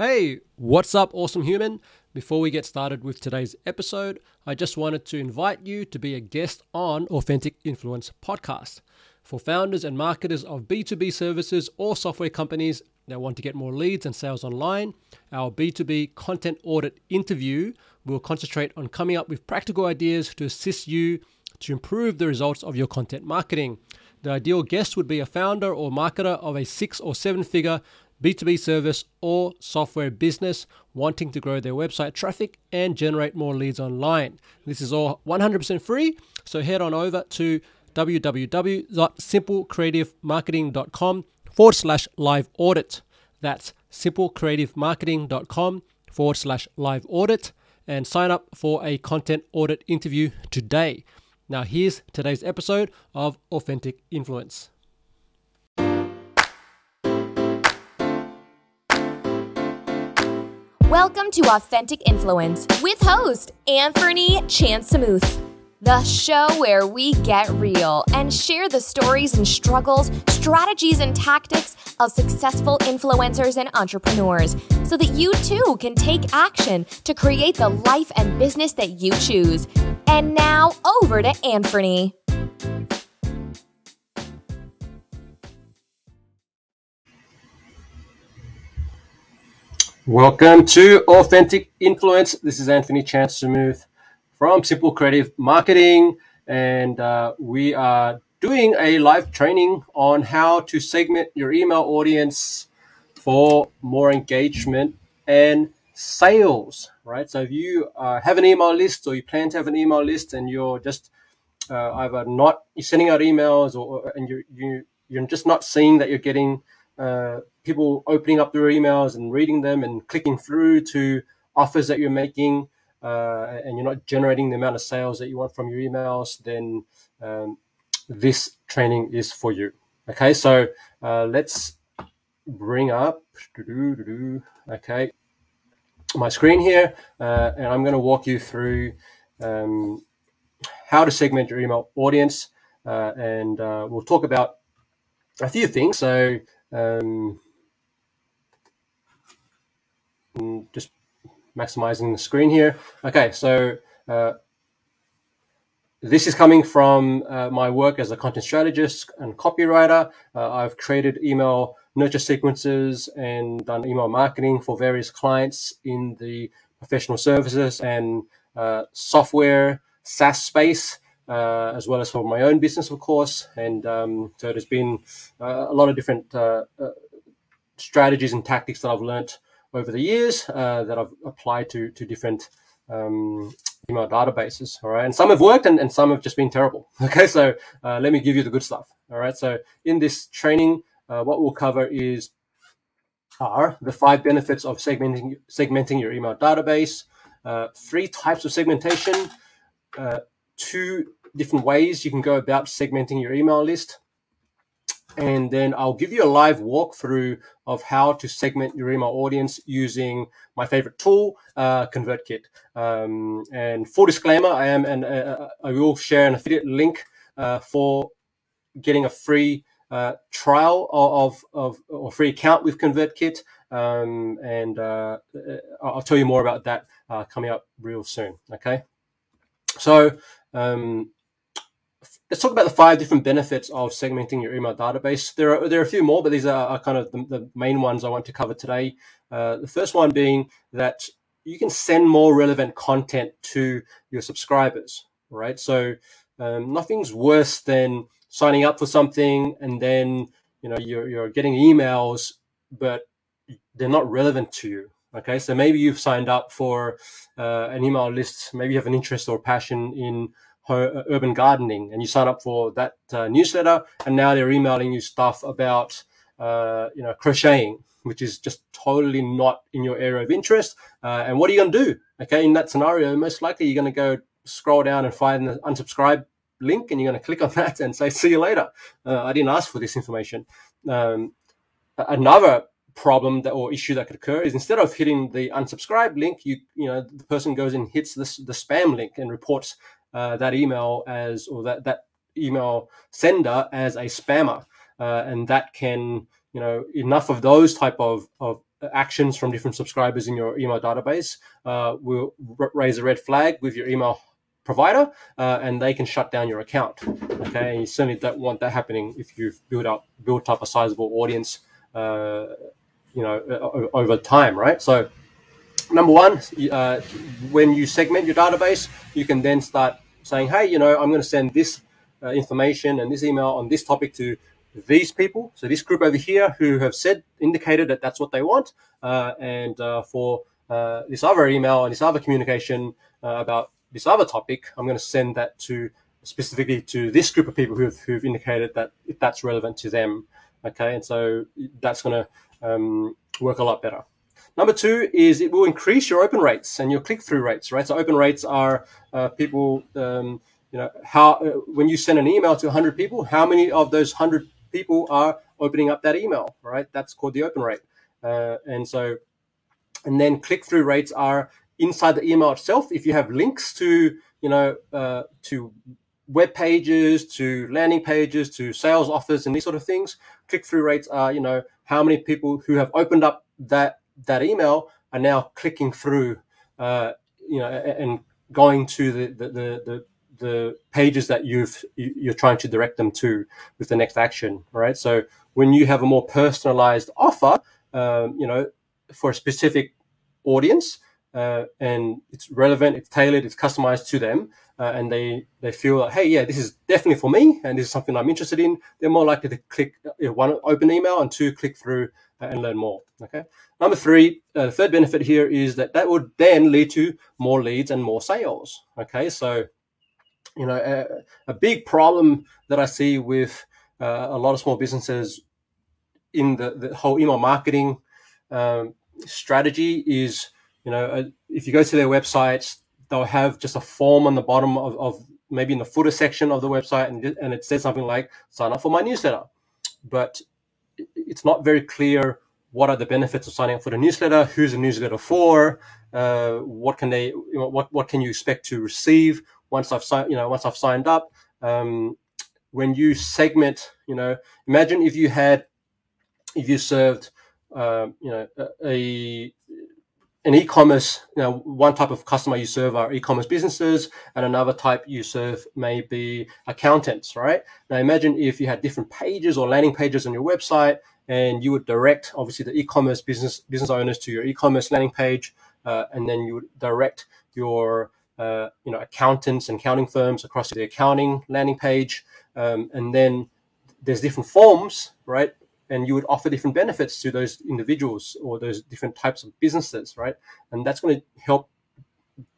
Hey, what's up, awesome human? Before we get started with today's episode, I just wanted to invite you to be a guest on Authentic Influence podcast. For founders and marketers of B2B services or software companies that want to get more leads and sales online, our B2B content audit interview will concentrate on coming up with practical ideas to assist you to improve the results of your content marketing. The ideal guest would be a founder or marketer of a six or seven figure B2B service or software business wanting to grow their website traffic and generate more leads online. This is all 100% free, so head on over to www.simplecreativemarketing.com forward slash live audit. That's simplecreativemarketing.com forward slash live audit and sign up for a content audit interview today. Now, here's today's episode of Authentic Influence. Welcome to Authentic Influence with host Anthony Chansamooth, the show where we get real and share the stories and struggles, strategies and tactics of successful influencers and entrepreneurs so that you too can take action to create the life and business that you choose. And now over to Anthony. Welcome to Authentic Influence. This is Anthony Chansamooth from Simple Creative Marketing, and uh, we are doing a live training on how to segment your email audience for more engagement and sales. Right. So if you uh, have an email list or you plan to have an email list, and you're just uh, either not you're sending out emails or and you you you're just not seeing that you're getting uh, people opening up their emails and reading them and clicking through to offers that you're making, uh, and you're not generating the amount of sales that you want from your emails, then um, this training is for you. Okay, so uh, let's bring up, okay, my screen here, uh, and I'm going to walk you through um, how to segment your email audience, uh, and uh, we'll talk about a few things. So um, just maximizing the screen here. Okay, so uh, this is coming from uh, my work as a content strategist and copywriter. Uh, I've created email nurture sequences and done email marketing for various clients in the professional services and uh, software SaaS space. Uh, as well as for my own business, of course. And um, so there's been uh, a lot of different strategies and tactics that I've learned over the years uh, that I've applied to to different um, email databases. All right, and some have worked, and, and some have just been terrible. Okay, so uh, let me give you the good stuff. All right, so in this training, what we'll cover is are the five benefits of segmenting segmenting your email database, three types of segmentation, two different ways you can go about segmenting your email list. And then I'll give you a live walkthrough of how to segment your email audience using my favorite tool, uh, ConvertKit. Um, and full disclaimer, I am, and uh, I will share an affiliate link uh, for getting a free uh, trial of, of, or free account with ConvertKit. Um, and uh, I'll tell you more about that uh, coming up real soon. Okay. So, um, let's talk about the five different benefits of segmenting your email database. There are there are a few more, but these are, are kind of the, the, main ones I want to cover today. Uh, the first one being that you can send more relevant content to your subscribers, right? So um, nothing's worse than signing up for something and then you know you're you're getting emails, but they're not relevant to you. Okay, so maybe you've signed up for uh, an email list. Maybe you have an interest or passion in urban gardening and you sign up for that uh, newsletter and now they're emailing you stuff about uh, you know crocheting which is just totally not in your area of interest. Uh, and what are you going to do? Okay in that scenario most likely you're going to go scroll down and find the unsubscribe link and you're going to click on that and say see you later. Uh, i didn't ask for this information. Um, another problem that or issue that could occur is instead of hitting the unsubscribe link you you know the person goes and hits this the spam link and reports uh, that email as or that that email sender as a spammer, uh, and that can you know enough of those type of of actions from different subscribers in your email database uh, will r- raise a red flag with your email provider, uh, and they can shut down your account. Okay, and you certainly don't want that happening if you've built up built up a sizable audience, uh, you know, over time, right? So, number one, uh, when you segment your database, you can then start saying, hey, you know, I'm going to send this uh, information and this email on this topic to these people. So this group over here who have said indicated that that's what they want, uh, and uh, for uh, this other email and this other communication uh, about this other topic, I'm going to send that to specifically to this group of people who've, who've indicated that that's relevant to them. Okay, and so that's going to um, work a lot better. Number two is it will increase your open rates and your click through rates, right? So open rates are uh, people, um, you know, how uh, when you send an email to 100 people, how many of those 100 people are opening up that email, right? That's called the open rate. Uh, and so, and then click through rates are inside the email itself. If you have links to, you know, uh, to web pages, to landing pages, to sales offers, and these sort of things, click through rates are, you know, how many people who have opened up that that email are now clicking through, uh, you know, and going to the the, the, the pages that you've you're trying to direct them to with the next action right? So when you have a more personalized offer um, you know for a specific audience uh, and it's relevant it's tailored it's customized to them uh, and they they feel like hey yeah this is definitely for me and this is something i'm interested in they're more likely to click you know, one open email and two click through and learn more okay? Number three uh, third benefit here is that that would then lead to more leads and more sales okay? So you know, a, a big problem that I see with uh, a lot of small businesses in the, the whole email marketing um, strategy is, you know, uh, if you go to their websites, they'll have just a form on the bottom of, of maybe in the footer section of the website, and, and it says something like "sign up for my newsletter," but it's not very clear what are the benefits of signing up for the newsletter, who's the newsletter for, uh, what can they, you know, what what can you expect to receive, once I've signed, you know, once I've signed up, um, when you segment, you know, imagine if you had, if you served, uh, you know, a, an e-commerce, you know, one type of customer you serve are e-commerce businesses, and another type you serve may be accountants, right? Now imagine if you had different pages or landing pages on your website, and you would direct, obviously, the e-commerce business business owners to your e-commerce landing page, uh, and then you would direct your uh, you know accountants and accounting firms across to the accounting landing page, um, and then there's different forms, right? And you would offer different benefits to those individuals or those different types of businesses, right? And that's going to help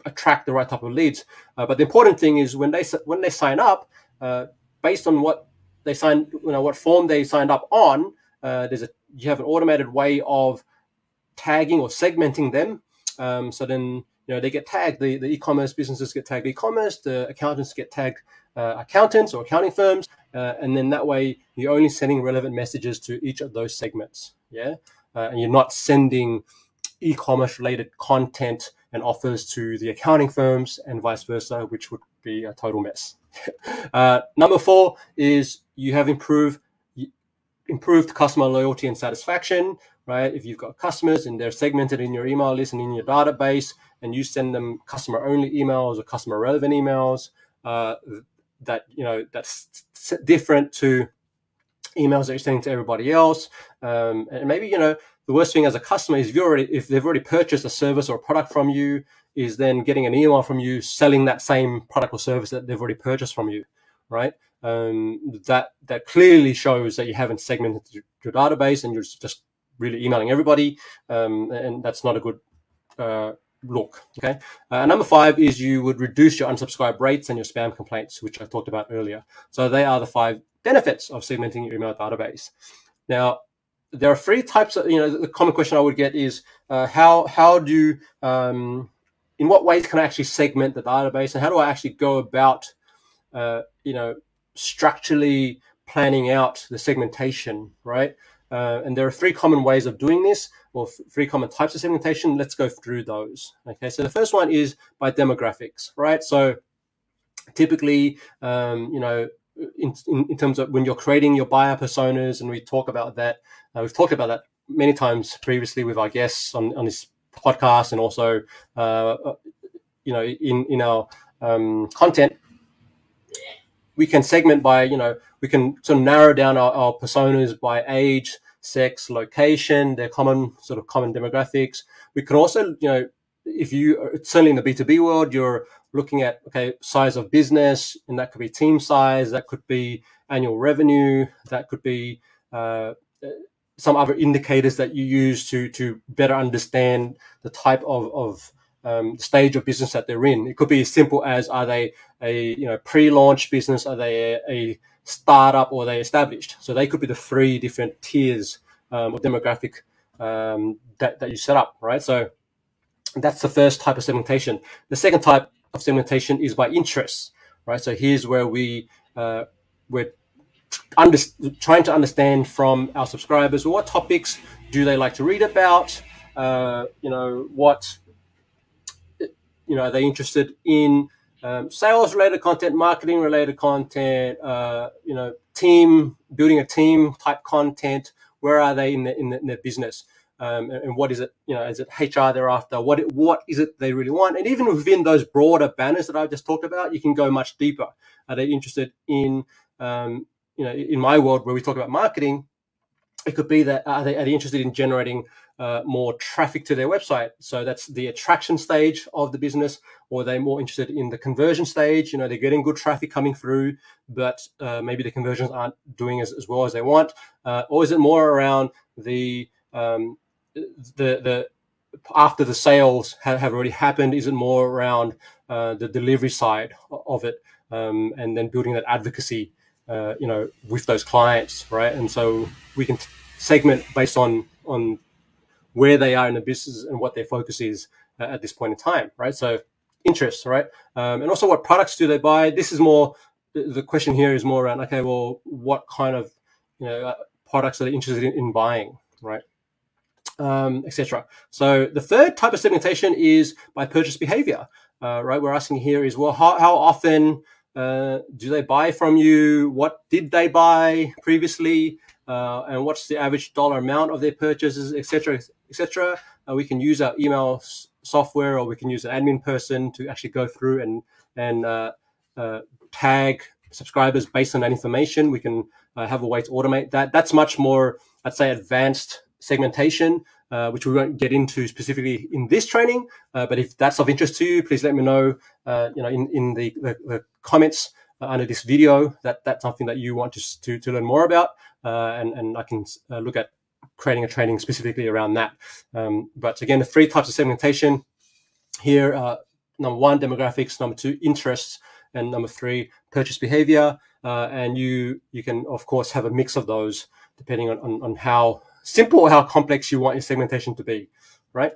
attract the right type of leads. Uh, but the important thing is when they when they sign up, uh, based on what they signed, you know, what form they signed up on, uh, there's a you have an automated way of tagging or segmenting them. Um, so then you know, they get tagged. The, the e-commerce businesses get tagged e-commerce. The accountants get tagged uh, accountants or accounting firms, uh, and then that way you're only sending relevant messages to each of those segments. Yeah, uh, and you're not sending e-commerce related content and offers to the accounting firms and vice versa, which would be a total mess. Uh, number four is you have improved improved customer loyalty and satisfaction. Right, if you've got customers and they're segmented in your email list and in your database, and you send them customer only emails or customer relevant emails uh, that you know that's different to emails that you're sending to everybody else. Um, and maybe you know the worst thing as a customer is if you already if they've already purchased a service or a product from you is then getting an email from you selling that same product or service that they've already purchased from you right? Um, that that clearly shows that you haven't segmented your database and you're just really emailing everybody. Um, and that's not a good uh, look. Okay. Uh, number five is you would reduce your unsubscribe rates and your spam complaints, which I talked about earlier. So they are the five benefits of segmenting your email database. Now, there are three types of, you know, the common question I would get is uh, how, how do, um, in what ways can I actually segment the database and how do I actually go about, uh, you know, structurally planning out the segmentation, right? Uh, and there are three common ways of doing this, or three common types of segmentation. Let's go through those. Okay, so the first one is by demographics, right? So typically, um, you know, in, in, in, terms of when you're creating your buyer personas, and we talk about that, uh, we've talked about that many times previously with our guests on, on this podcast and also, uh, you know, in, in our um, content, we can segment by, you know, we can sort of narrow down our, our personas by age, sex, location, their common sort of common demographics. We can also, you know, if you certainly in the B2B world, you're looking at okay, size of business, and that could be team size, that could be annual revenue, that could be uh, some other indicators that you use to to better understand the type of, of um, stage of business that they're in. It could be as simple as are they a you know pre-launch business, are they a, a startup, or they established? So they could be the three different tiers um, of demographic um, that that you set up, right? So that's the first type of segmentation. The second type of segmentation is by interests, right? So here's where we uh, we're under, trying to understand from our subscribers what topics do they like to read about. Uh, you know what you know are they interested in um, sales related content, marketing related content, uh, you know team building a team type content. Where are they in the in, the, in their business? um, and, what is it, you know, is it HR they're after? What what is it they really want? And even within those broader banners that I just talked about, you can go much deeper. Are they interested in, um, you know, in my world where we talk about marketing, it could be that are they, are they interested in generating uh, more traffic to their website? So that's the attraction stage of the business, or they're more interested in the conversion stage. You know, they're getting good traffic coming through, but uh, maybe the conversions aren't doing as, as well as they want. Uh, or is it more around the um, the the after the sales have, have already happened? Is it more around uh, the delivery side of it, um, and then building that advocacy, uh, you know, with those clients, right? And so we can segment based on on where they are in the business and what their focus is uh, at this point in time, right? So interests, right? Um, and also what products do they buy? This is more the question here is more around okay, well, what kind of you know uh, products are they interested in, in buying, right? um, etc. So the third type of segmentation is by purchase behavior, uh, right? We're asking here is, well, how, how often uh, do they buy from you? What did they buy previously? Uh, and what's the average dollar amount of their purchases, etc., etc. Uh, we can use our email s- software, or we can use an admin person to actually go through and and uh, uh, tag subscribers based on that information. We can have a way to automate that. That's much more, I'd say, advanced segmentation, uh, which we won't get into specifically in this training. Uh, but if that's of interest to you, please let me know. Uh, you know, in in the, the, the comments uh, under this video that that's something that you want to to, to learn more about, uh, and and I can uh, look at creating a training specifically around that. Um, but again, the three types of segmentation here: number one, demographics; number two, interests; and number three, purchase behavior. and you you can of course have a mix of those depending on, on, on how simple or how complex you want your segmentation to be, right?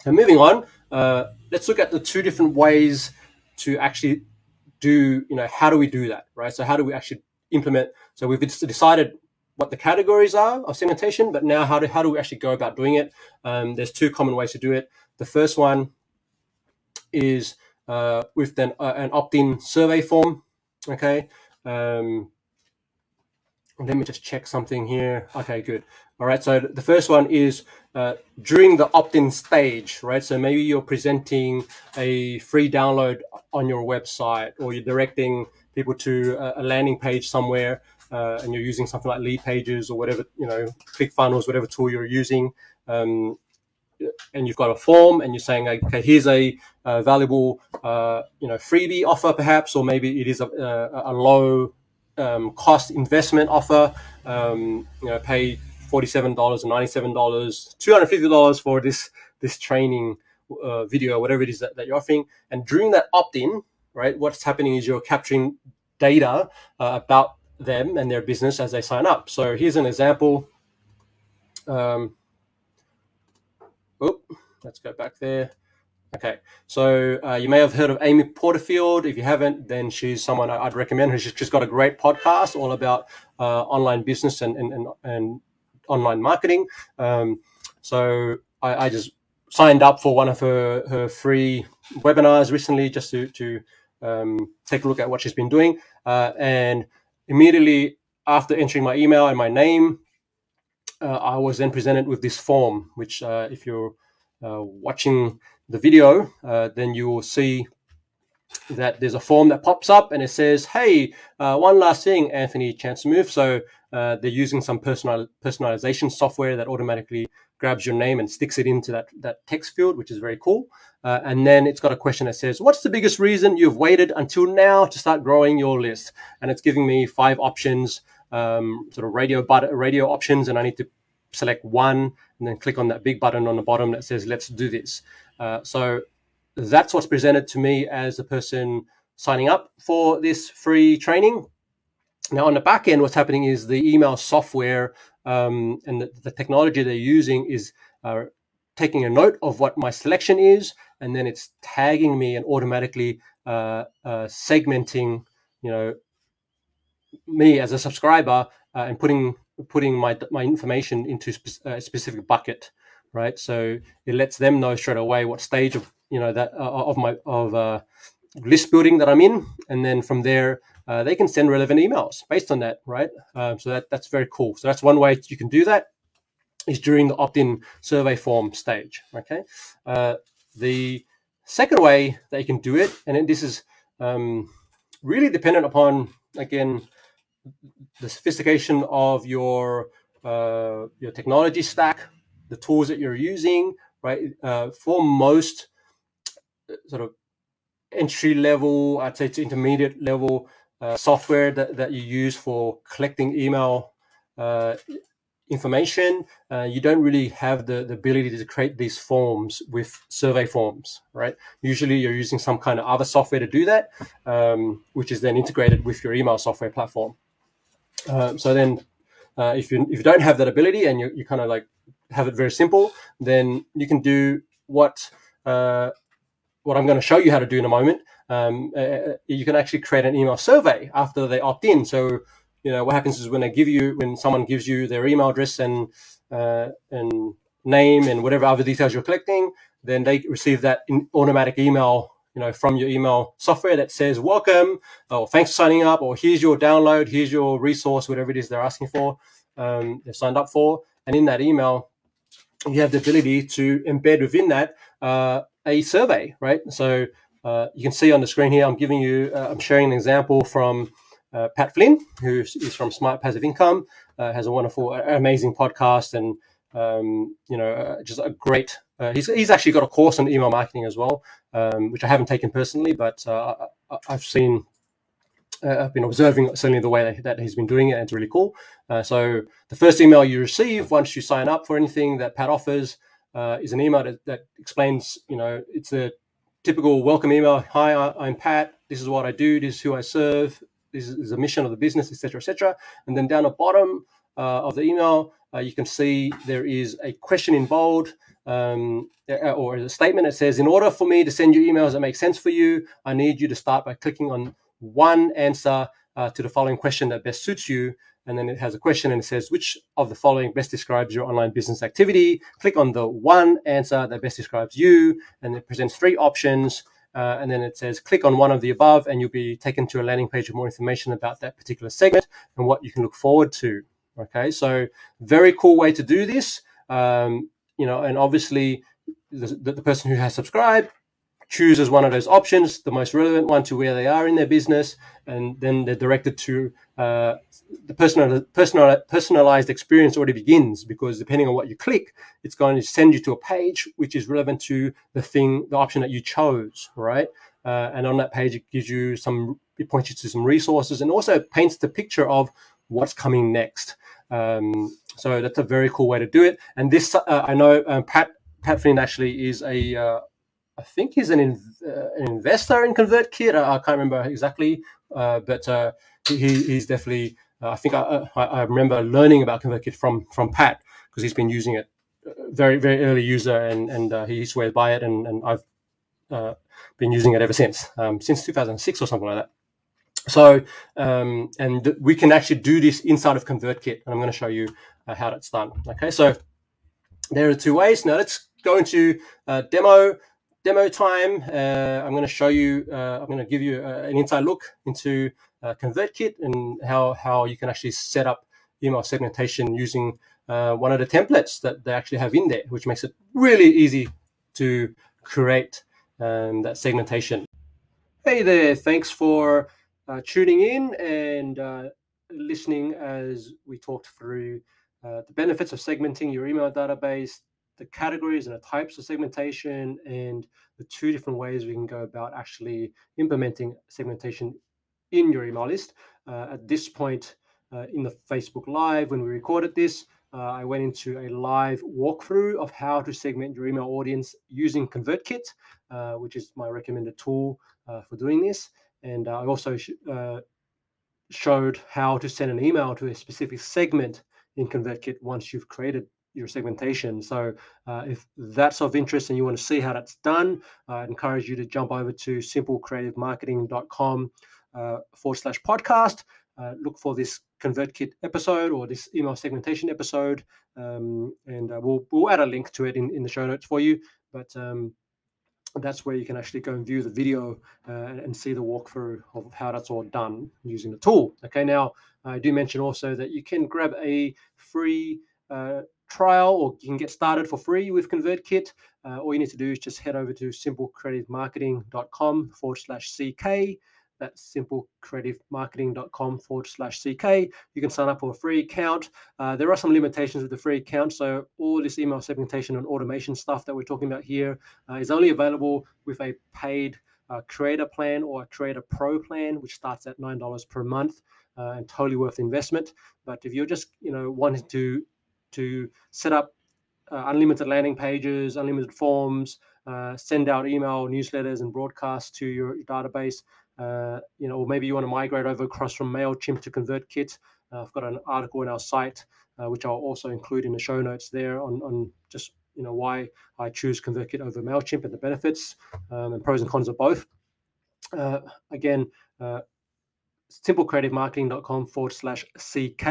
So moving on, uh, let's look at the two different ways to actually do, you know, how do we do that, right? So how do we actually implement? So we've decided what the categories are of segmentation, but now how do, how do we actually go about doing it? Um, there's two common ways to do it. The first one is uh, with an, uh, an opt-in survey form, okay? Um, let me just check something here. Okay, good. All right. So the first one is uh, during the opt-in stage, right? So maybe you're presenting a free download on your website, or you're directing people to a, landing page somewhere, uh, and you're using something like lead pages or whatever, you know, ClickFunnels, whatever tool you're using. Um, and you've got a form, and you're saying, okay, here's a, a valuable, uh, you know, freebie offer, perhaps, or maybe it is a, a, a low um, cost investment offer. Um, you know, pay forty-seven dollars or ninety-seven dollars, two hundred fifty dollars for this this training uh, video, whatever it is that, that, you're offering. And during that opt-in, right, what's happening is you're capturing data uh, about them and their business as they sign up. So here's an example. Um, oh, let's go back there. Okay, so uh, you may have heard of Amy Porterfield. If you haven't, then she's someone I'd recommend. She's just got a great podcast all about uh, online business and, and, and, and online marketing. Um, so I, I, just signed up for one of her, her free webinars recently just to, to um, take a look at what she's been doing. Uh, and immediately after entering my email and my name, uh, I was then presented with this form, which uh, if you're uh, watching the video, uh, then you will see that there's a form that pops up and it says, "Hey, uh, one last thing, Anthony Chansamooth." So uh, they're using some personal personalization software that automatically grabs your name and sticks it into that that text field, which is very cool. Uh, and then it's got a question that says, "What's the biggest reason you've waited until now to start growing your list?" And it's giving me five options, um, sort of radio but radio options, and I need to select one and then click on that big button on the bottom that says "Let's do this." Uh, so that's what's presented to me as the person signing up for this free training. Now, on the back end, what's happening is the email software um, and the, the, technology they're using is uh, taking a note of what my selection is, and then it's tagging me and automatically uh, uh, segmenting, you know, me as a subscriber uh, and putting putting my my information into a specific bucket, right? So it lets them know straight away what stage of you know that uh, of my of uh, list building that I'm in, and then from there uh, they can send relevant emails based on that, right? Um, so that that's very cool. So that's one way you can do that is during the opt-in survey form stage. Okay, uh, the second way that you can do it, and this is um, really dependent upon again the sophistication of your uh, your technology stack, the tools that you're using, right? Uh, for most uh, sort of entry level, I'd say to intermediate level uh, software that, that you use for collecting email uh, information, uh, you don't really have the, the ability to create these forms with survey forms, right? Usually you're using some kind of other software to do that, um, which is then integrated with your email software platform. Um, so then uh, if, you, if you don't have that ability and you, you kind of like have it very simple, then you can do what uh, what I'm going to show you how to do in a moment. Um, uh, uh, you can actually create an email survey after they opt in. So, you know, what happens is when they give you, when someone gives you their email address and uh, and name and whatever other details you're collecting, then they receive that automatic email, you know, from your email software that says "Welcome" or "Thanks for signing up" or "Here's your download," "Here's your resource," whatever it is they're asking for, um, they've signed up for, and in that email, you have the ability to embed within that uh, a survey, right? So uh, you can see on the screen here, I'm giving you, uh, I'm sharing an example from uh, Pat Flynn, who is from Smart Passive Income, uh, has a wonderful, amazing podcast, and um, you know, uh, just a great. he's he's actually got a course on email marketing as well, um, which I haven't taken personally, but I've seen uh, I've been observing certainly the way that, he's been doing it, and it's really cool. Uh, so the first email you receive once you sign up for anything that Pat offers uh, is an email that, that, explains, you know, it's a typical welcome email. Hi, I'm Pat. This is what I do. This is who I serve. This is the mission of the business, etc., etc. And then down the bottom uh, of the email, uh, you can see there is a question in bold. Um, uh, or a statement that says, in order for me to send you emails that make sense for you, I need you to start by clicking on one answer uh, to the following question that best suits you. And then it has a question and it says which of the following best describes your online business activity? Click on the one answer that best describes you and it presents three options. Uh, and then it says click on one of the above and you'll be taken to a landing page with more information about that particular segment and what you can look forward to. Okay so very cool way to do this. Um, you know and obviously the, the person who has subscribed chooses one of those options, the most relevant one to where they are in their business, and then they're directed to uh, the personal, personal, personalized experience already begins because depending on what you click, it's going to send you to a page which is relevant to the thing, the option that you chose, right? Uh, and on that page, it gives you some, it points you to some resources and also paints the picture of what's coming next. Um, so that's a very cool way to do it. And this, uh, I know um, Pat Pat Flynn actually is a uh, I think he's an, in, uh, an investor in ConvertKit. I, I can't remember exactly, uh, but uh, he, he's definitely. Uh, I think I, I, I, remember learning about ConvertKit from from Pat because he's been using it. Uh, very very early user, and and uh, he swears by it, and and I've been using it ever since, um, since 2006 or something like that. So, um, and we can actually do this inside of ConvertKit, and I'm going to show you how that's done. Okay, so there are two ways. Now let's go into demo demo time, uh, I'm going to show you, uh, I'm going to give you uh, an inside look into ConvertKit and how, how you can actually set up email segmentation using one of the templates that they actually have in there, which makes it really easy to create um, that segmentation. Hey there, thanks for uh, tuning in and uh, listening as we talked through uh, the benefits of segmenting your email database, the categories and the types of segmentation, and the two different ways we can go about actually implementing segmentation in your email list. Uh, at this point uh, in the Facebook Live, when we recorded this, uh, I went into a live walkthrough of how to segment your email audience using ConvertKit, uh, which is my recommended tool uh, for doing this. And I also sh- showed how to send an email to a specific segment in ConvertKit once you've created your segmentation. So uh, if that's of interest and you want to see how that's done, uh, I'd encourage you to jump over to simplecreativemarketing.com uh, forward slash podcast. Uh, look for this ConvertKit episode or this email segmentation episode, um, and uh, we'll we'll add a link to it in, in the show notes for you. But um, that's where you can actually go and view the video uh, and see the walkthrough of how that's all done using the tool. Okay, now I do mention also that you can grab a free uh, trial or you can get started for free with ConvertKit. Uh, all you need to do is just head over to simplecreativemarketing.com forward slash CK. That's simplecreativemarketing.com forward slash CK. You can sign up for a free account. Uh, there are some limitations with the free account. So, all this email segmentation and automation stuff that we're talking about here uh, is only available with a paid uh, creator plan or a creator pro plan, which starts at $9 per month. Uh, and totally worth the investment. But if you're just, you know, wanting to to set up uh, unlimited landing pages, unlimited forms, uh, send out email newsletters and broadcasts to your, database. Uh, you know, or maybe you want to migrate over across from Mailchimp to ConvertKit. Uh, I've got an article in our site, uh, which I'll also include in the show notes there on, on just you know why I choose ConvertKit over Mailchimp and the benefits um, and pros and cons of both. Uh, again, simplecreativemarketing.com forward slash CK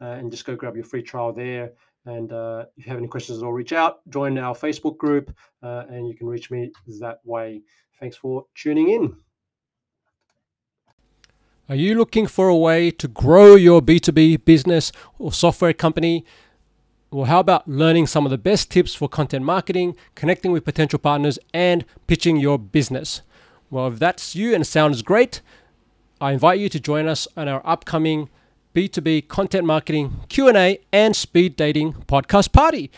uh, and just go grab your free trial there. And uh, if you have any questions at all, reach out, join our Facebook group, uh, and you can reach me that way. Thanks for tuning in. Are you looking for a way to grow your B2B business or software company? Well, how about learning some of the best tips for content marketing, connecting with potential partners, and pitching your business? Well, if that's you and sounds great, I invite you to join us on our upcoming B2B content marketing Q&A and speed dating podcast party.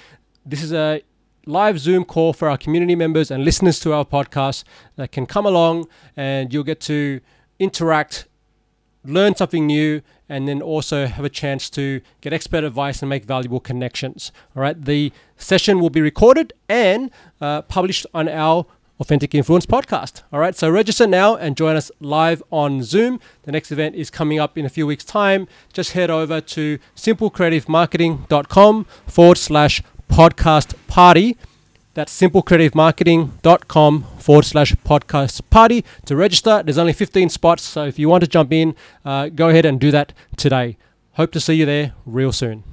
This is a live Zoom call for our community members and listeners to our podcast that can come along and you'll get to interact, learn something new, and then also have a chance to get expert advice and make valuable connections. All right, the session will be recorded and uh, published on our Authentic Influence podcast. All right, so register now and join us live on Zoom. The next event is coming up in a few weeks' time. Just head over to simplecreativemarketing.com forward slash podcast party. That's simplecreativemarketing.com forward slash podcast party to register. There's only 15 spots, so if you want to jump in, uh, go ahead and do that today. Hope to see you there real soon.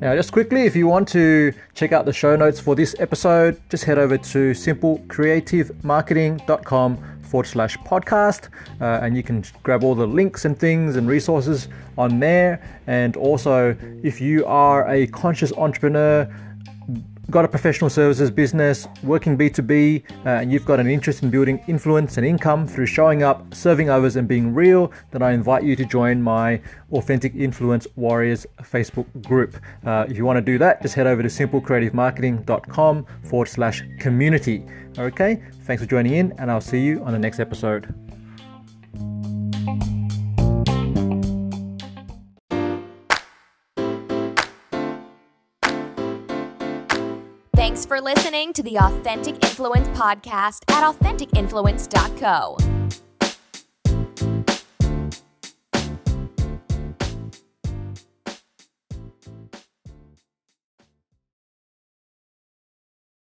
Now, just quickly, if you want to check out the show notes for this episode, just head over to simplecreativemarketing.com forward slash podcast, uh, and you can grab all the links and things and resources on there. And also, if you are a conscious entrepreneur, got a professional services business, working B2B, uh, and you've got an interest in building influence and income through showing up, serving others, and being real, then I invite you to join my Authentic Influence Warriors Facebook group. Uh, if you want to do that, just head over to simplecreativemarketing.com forward slash community. Okay, thanks for joining in, and I'll see you on the next episode. Thanks for listening to the Authentic Influence podcast at AuthenticInfluence.co.